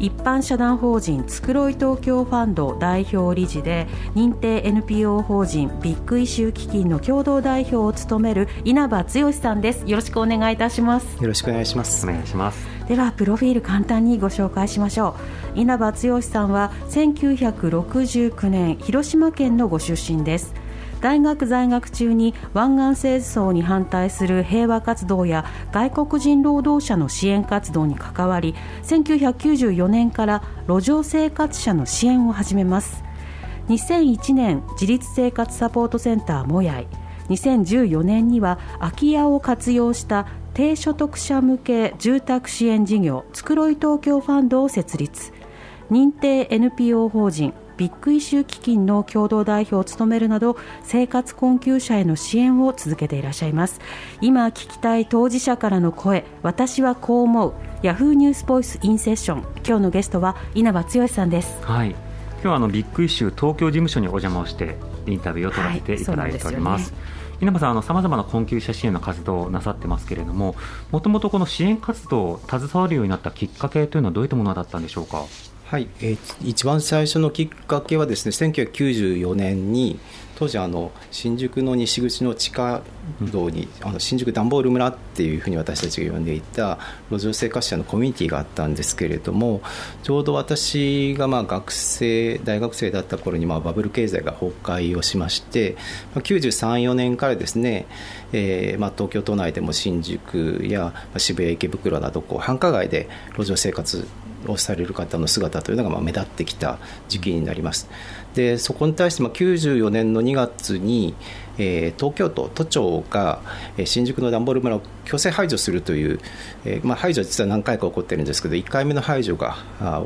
一般社団法人つくろい東京ファンド代表理事で認定 NPO 法人ビッグイシュー基金の共同代表を務める稲葉剛さんです。よろしくお願いいたします。よろしくお願いします。お願いします。ではプロフィール簡単にご紹介しましょう。稲葉剛さんは1969年広島県のご出身です大学在学中に湾岸戦争に反対する平和活動や外国人労働者の支援活動に関わり1994年から路上生活者の支援を始めます。2001年自立生活サポートセンターもやい2014年には空き家を活用した低所得者向け住宅支援事業つくろい東京ファンドを設立。認定 NPO 法人ビッグイシュー基金の共同代表を務めるなど生活困窮者への支援を続けていらっしゃいます。今聞きたい当事者からの声私はこう思う。ヤフーニュースボイスインセッション今日のゲストは稲葉剛さんです。はい。今日はあのビッグイシュー東京事務所にお邪魔をしてインタビューを取らせていただいております、はい稲葉さん、さまざまな困窮者支援の活動をなさってますけれども、もともとこの支援活動を携わるようになったきっかけというのは、どういったものだったんでしょうか？はい、えー、一番最初のきっかけはですね1994年に当時あの新宿の西口の地下道に、うん、あの新宿段ボール村っていうふうに私たちが呼んでいた路上生活者のコミュニティがあったんですけれどもちょうど私がまあ学生大学生だった頃にまあバブル経済が崩壊をしまして93、4年からですね、えーまあ、東京都内でも新宿や渋谷池袋などこう繁華街で路上生活をされる方の姿というのがまあ目立ってきた時期になります。でそこに対してまあ94年の2月に、えー、東京都都庁が、新宿の段ボール村を強制排除するという、えーまあ、排除は実は何回か起こってるんですけど1回目の排除が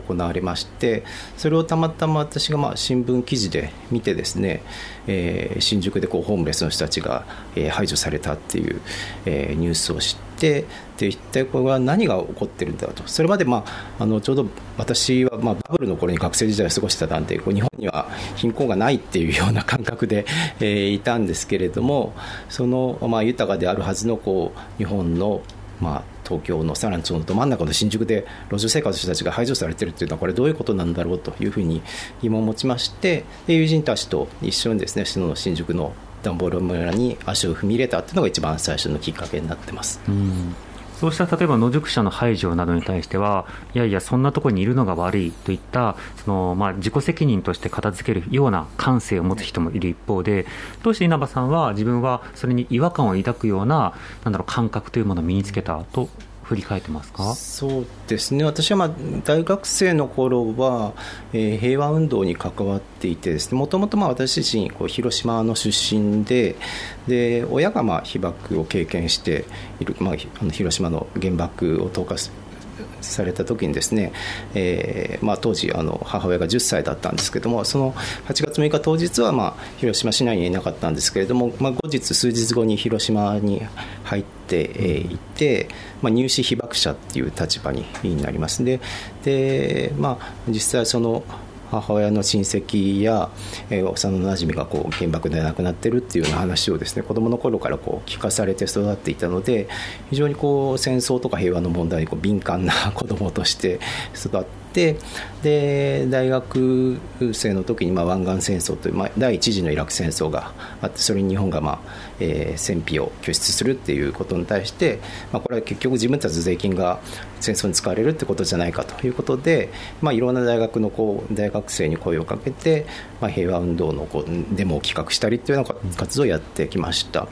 行われましてそれをたまたま私がまあ新聞記事で見てですね、えー、新宿でこうホームレスの人たちが、排除されたっていう、えー、ニュースを知ってで一体これは何が起こってるんだと。それまで、まあ、あのちょうど私は、まあ、バブルの頃に学生時代を過ごしてたんでこう日本には貧困がないっていうような感覚で、えー、いたんですけれどもその、まあ、豊かであるはずのこう日本の、まあ、東京のさらにそのど真ん中の新宿で路上生活の人たちが排除されてるっていうのはこれどういうことなんだろうというふうに疑問を持ちましてで友人たちと一緒にですねその新宿の段ボール村に足を踏み入れたっていうのが一番最初のきっかけになってます。うんそうした例えば野宿者の排除などに対しては、いやいや、そんなところにいるのが悪いといったその、まあ、自己責任として片付けるような感性を持つ人もいる一方で、どうして稲葉さんは自分はそれに違和感を抱くようななんだろう感覚というものを身につけたと振り返ってますか？そうですね。私はまあ大学生の頃は、えー、平和運動に関わっていてですね。もともと私自身こう広島の出身でで親がまあ被爆を経験している、まあ、あの広島の原爆を投下するされた時にですね、えーまあ、当時あの母親が10歳だったんですけどもその8月6日当日は、まあ、広島市内にいなかったんですけれども、まあ、後日数日後に広島に入っていて、まあ、入試被爆者っていう立場になります。でで、まあ、実際その母親の親戚や、えー、幼なじみがこう原爆で亡くなってるっていうような話をですね子どもの頃からこう聞かされて育っていたので非常にこう戦争とか平和の問題にこう敏感な子どもとして育ってで大学生の時にまあ湾岸戦争という、まあ、第一次のイラク戦争があってそれに日本が、まあえー、戦費を拠出するっていうことに対して、まあ、これは結局自分たちの税金が戦争に使われるってことじゃないかということで、まあ、いろんな大学のこう大学生に声をかけて、まあ、平和運動のこうデモを企画したりっていうような活動をやってきました、うん、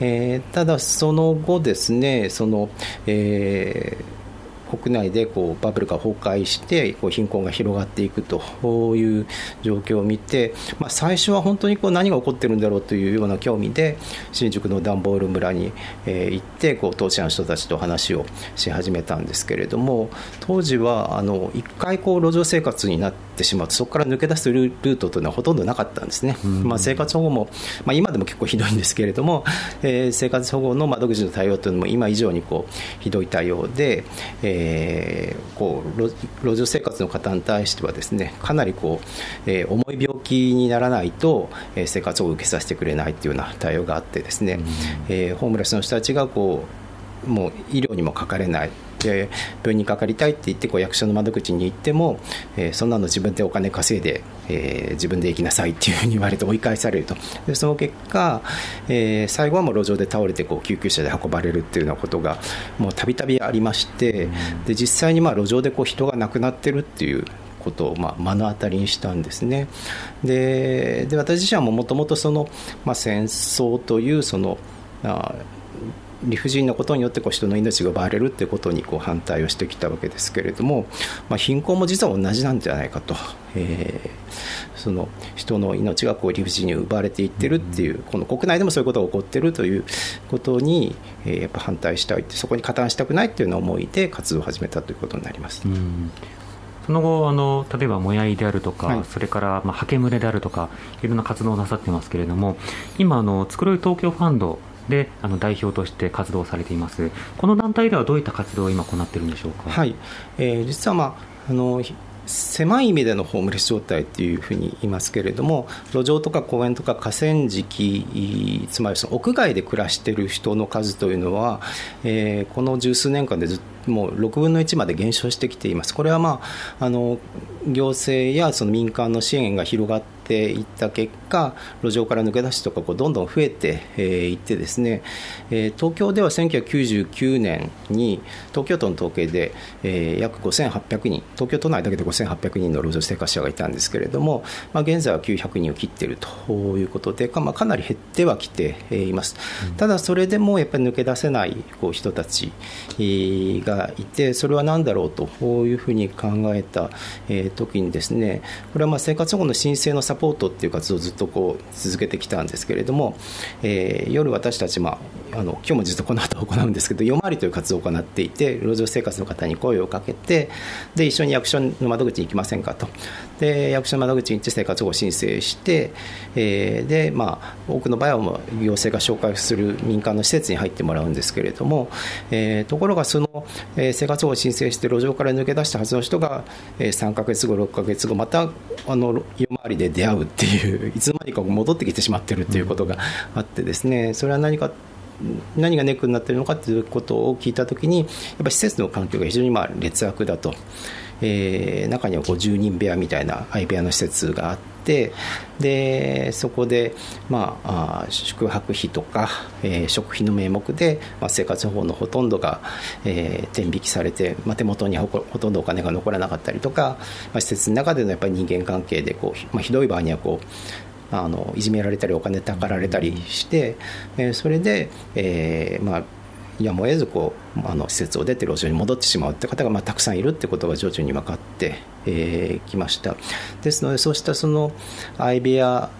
えー、ただその後ですねその、えー国内でこうバブルが崩壊してこう貧困が広がっていくという状況を見て、まあ、最初は本当にこう何が起こってるんだろうというような興味で新宿の段ボール村に、え行ってこう当地の人たちと話をし始めたんですけれども当時はあの一回こう路上生活になってしまうとそこから抜け出すルートというのはほとんどなかったんですね、まあ、生活保護も、まあ、今でも結構ひどいんですけれども、えー、生活保護の窓口の対応というのも今以上にこうひどい対応で、えーえー、こう路上生活の方に対してはですねかなりこう、えー、重い病気にならないと、えー、生活を受けさせてくれないというような対応があってですね、うん、えー、ホームレスの人たちがこうもう医療にもかかれない。で病院にかかりたいって言ってこう役所の窓口に行っても、えー、そんなの自分でお金稼いで、えー、自分で行きなさいっていうふうに言われて追い返されるとでその結果、えー、最後はもう路上で倒れてこう救急車で運ばれるっていうようなことがもうたびたびありましてで実際にまあ路上でこう人が亡くなってるっていうことをまあ目の当たりにしたんですね。でで私自身はもともとその、まあ、戦争というそのあ理不尽なことによってこう人の命が奪われるってことにこう反対をしてきたわけですけれども、まあ、貧困も実は同じなんじゃないかと、えー、その人の命がこう理不尽に奪われていってるっていうこの国内でもそういうことが起こってるということに、えー、やっぱ反対したいってそこに加担したくないっていうような思いで活動を始めたということになります。その後あの、例えばもやいであるとか、はい、それからまあハケムレであるとか、いろんな活動をなさってますけれども、今あの、つくろい東京ファンドであの代表として活動されています、この団体ではどういった活動を今、行っているんでしょうか？はいえー、実は、まああの狭い意味でのホームレス状態っていうふうに言いますけれども路上とか公園とか河川敷つまりその屋外で暮らしている人の数というのは、えー、この十数年間でずっともう6分の1まで減少してきています。これは、まあ、あの行政やその民間の支援が広がっていった結果路上から抜け出すとかこうどんどん増えていってですね、えー、東京では1999年に東京都の統計で、えー、約5800人東京都内だけで5800人の路上生活者がいたんですけれども、まあ、現在は900人を切っているということで、まあ、かなり減ってはきています、ただそれでもやっぱり抜け出せないこう人たちがいてそれは何だろうというふうに考えた時にですねこれはまあ生活保護の申請のサポートっていう活動をずっとこう続けてきたんですけれども、えー、夜私たち、まあ、あの今日もずっとこの後行うんですけど夜回りという活動を行っていて路上生活の方に声をかけてで一緒に役所の窓口に行きませんかと。で役所の窓口に行って生活保護申請して、えー、でまあ、多くの場合はもう行政が紹介する民間の施設に入ってもらうんですけれども、えー、ところがその、えー、生活保護申請して路上から抜け出したはずの人が、えー、3か月後6か月後またあの夜回りで出会うっていう いつの間にか戻ってきてしまっているということがあってですねそれは何か何がネックになっているのかということを聞いたときにやっぱり施設の環境が非常にまあ劣悪だと。えー、中には50人部屋みたいな相部屋の施設があってでそこで、まあ、宿泊費とか、えー、食費の名目で、まあ、生活保護のほとんどが、えー、天引きされて、まあ、手元にほほとんどお金が残らなかったりとか、まあ、施設の中でのやっぱり人間関係でこう、まあ、ひどい場合にはこうあのいじめられたりお金たかられたりして、えー、それで、えーまあ、やむを得ずこうあの施設を出て路上に戻ってしまうって方がまあたくさんいるってことが徐々に分かってき、えー、ました。ですのでそうしたその相部屋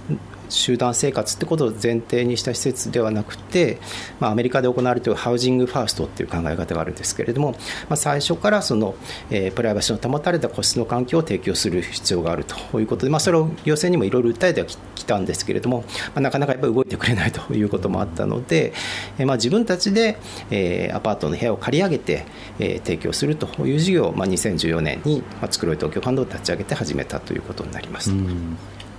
集団生活ってことを前提にした施設ではなくて、まあ、アメリカで行われているハウジングファーストっていう考え方があるんですけれども、まあ、最初からその、えー、プライバシーの保たれた個室の環境を提供する必要があるということで、まあ、それを要請にもいろいろ訴えてはきたんですけれども、まあ、なかなかやっぱり動いてくれないということもあったので、えー、まあ自分たちで、えー、アパートの部屋を借り上げて、えー、提供するという事業を、まあ、2014年に、まあ、作ろう東京ファンドを立ち上げて始めたということになります。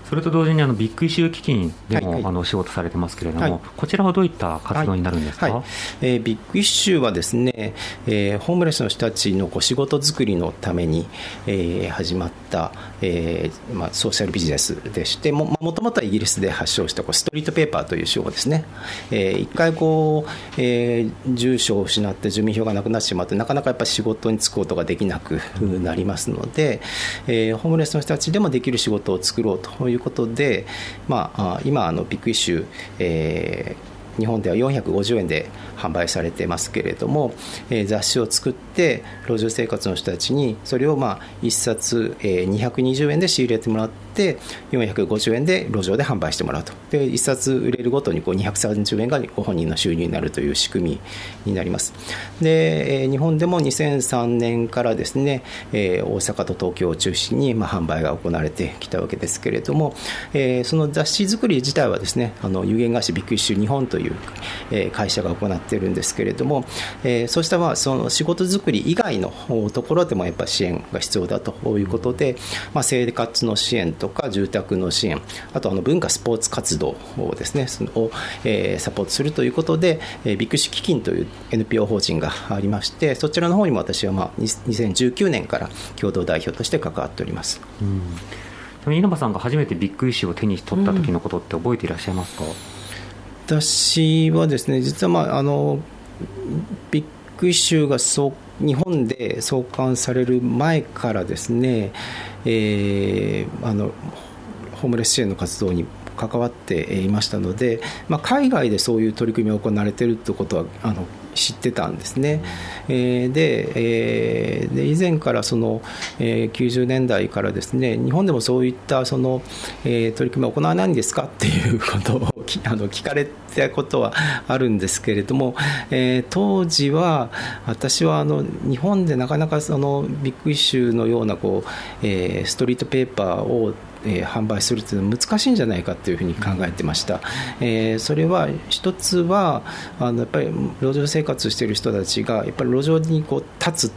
それと同時にあのビッグイシュー基金でも、はいはい。あのお仕事されてますけれども、はい。こちらはどういった活動になるんですか、はい。えービッグイッシュはですね、えーホームレスの人たちのこう仕事作りのために、えー始まった、えーまあ、ソーシャルビジネスでしてももともとはイギリスで発祥したこうストリートペーパーという手法ですね、えー一回こう、えー住所を失って住民票がなくなってしまうとなかなかやっぱ仕事に就くことができなくなりますので、えーホームレスの人たちでもできる仕事を作ろうといういうことで、ま、あ今あのビッグイッシュ、えー日本では450円で販売されてますけれども、えー雑誌を作って路上生活の人たちにそれをまあ1冊、えー220円で仕入れてもらって450円で路上で販売してもらうと。で1冊売れるごとにこう230円がご本人の収入になるという仕組みになります。で、えー日本でも2003年からですね、えー大阪と東京を中心にまあ販売が行われてきたわけですけれども、えーその雑誌作り自体はですねあの有限会社ビッグイッシュ日本という、えー会社が行っているんですけれども、えーそうしたまあその仕事作り以外のところでもやっぱ支援が必要だということで、まあ、生活の支援とか住宅の支援あとあの文化スポーツ活動をですねそのを、えーサポートするということで、えービッグイッシュ基金という NPO 法人がありましてそちらの方にも私はまあに2019年から共同代表として関わっております。でも稲葉さんが初めてビッグイシューを手に取った時のことって覚えていらっしゃいますか、私はですね実は、まあ、あのビッグイシューがそう日本で送還される前からですね、えーあのホームレス支援の活動に関わっていましたので、まあ、海外でそういう取り組みが行われているということはあの知ってたんですね。えーで,、えーで以前からその、えー90年代からですね日本でもそういったその、えー取り組みを行わないんですかっていうことをあの聞かれたことはあるんですけれども、えー当時は私はあの日本でなかなかそのビッグイッシュのようなこう、えーストリートペーパーをえー販売するというのは難しいんじゃないかというふうに考えてました、えーそれは一つはあのやっぱり路上生活している人たちがやっぱり路上にこう立つ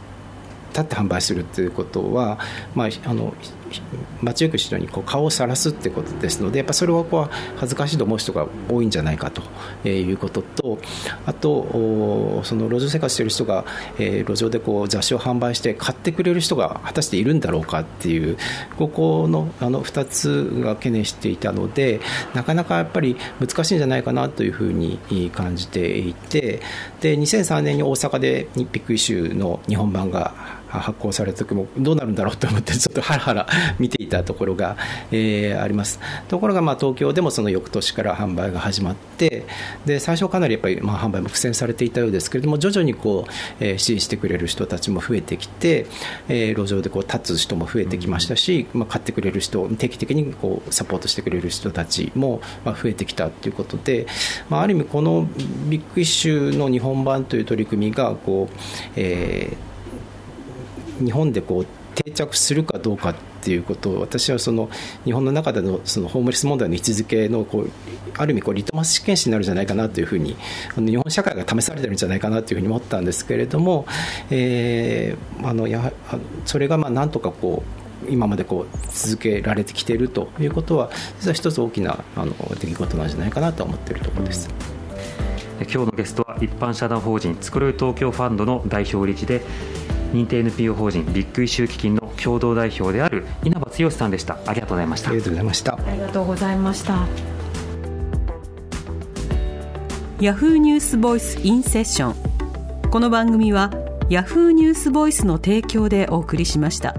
立って販売するということは、まあ、あの街行く人にこう顔をさらすってことですのでやっぱそれはこう恥ずかしいと思う人が多いんじゃないかということとあとその路上生活している人が、え路上でこう雑誌を販売して買ってくれる人が果たしているんだろうかっていうここのあの2つが懸念していたのでなかなかやっぱり難しいんじゃないかなというふうに感じていてで2003年に大阪でビッグイシューの日本版が発行された時もどうなるんだろうと思ってちょっとハラハラ見ていたところが、えーあります。ところがまあ東京でもその翌年から販売が始まってで最初かなりやっぱりまあ販売も苦戦されていたようですけれども徐々にこう、えー支持してくれる人たちも増えてきて、えー路上でこう立つ人も増えてきましたし、まあ、買ってくれる人定期的にこうサポートしてくれる人たちもまあ増えてきたということで、まあ、ある意味このビッグイッシュの日本版という取り組みがこう、えー日本でこう定着するかどうかっていうことを私はその日本の中でのそのホームレス問題の位置づけのこうある意味こうリトマス試験紙になるんじゃないかなというふうにあの日本社会が試されてるんじゃないかなというふうに思ったんですけれども、えーあのやはそれがまあなんとかこう今までこう続けられてきているということは実は一つ大きなあの出来事なんじゃないかなと思っているところです。今日のゲストは一般社団法人つくろい東京ファンドの代表理事で認定 NPO 法人ビッグイシュー基金の共同代表である稲葉剛さんでした。ありがとうございました。ありがとうございました。ありがとうございました。ヤフーニュースボイスインセッション。この番組はヤフーニュースボイスの提供でお送りしました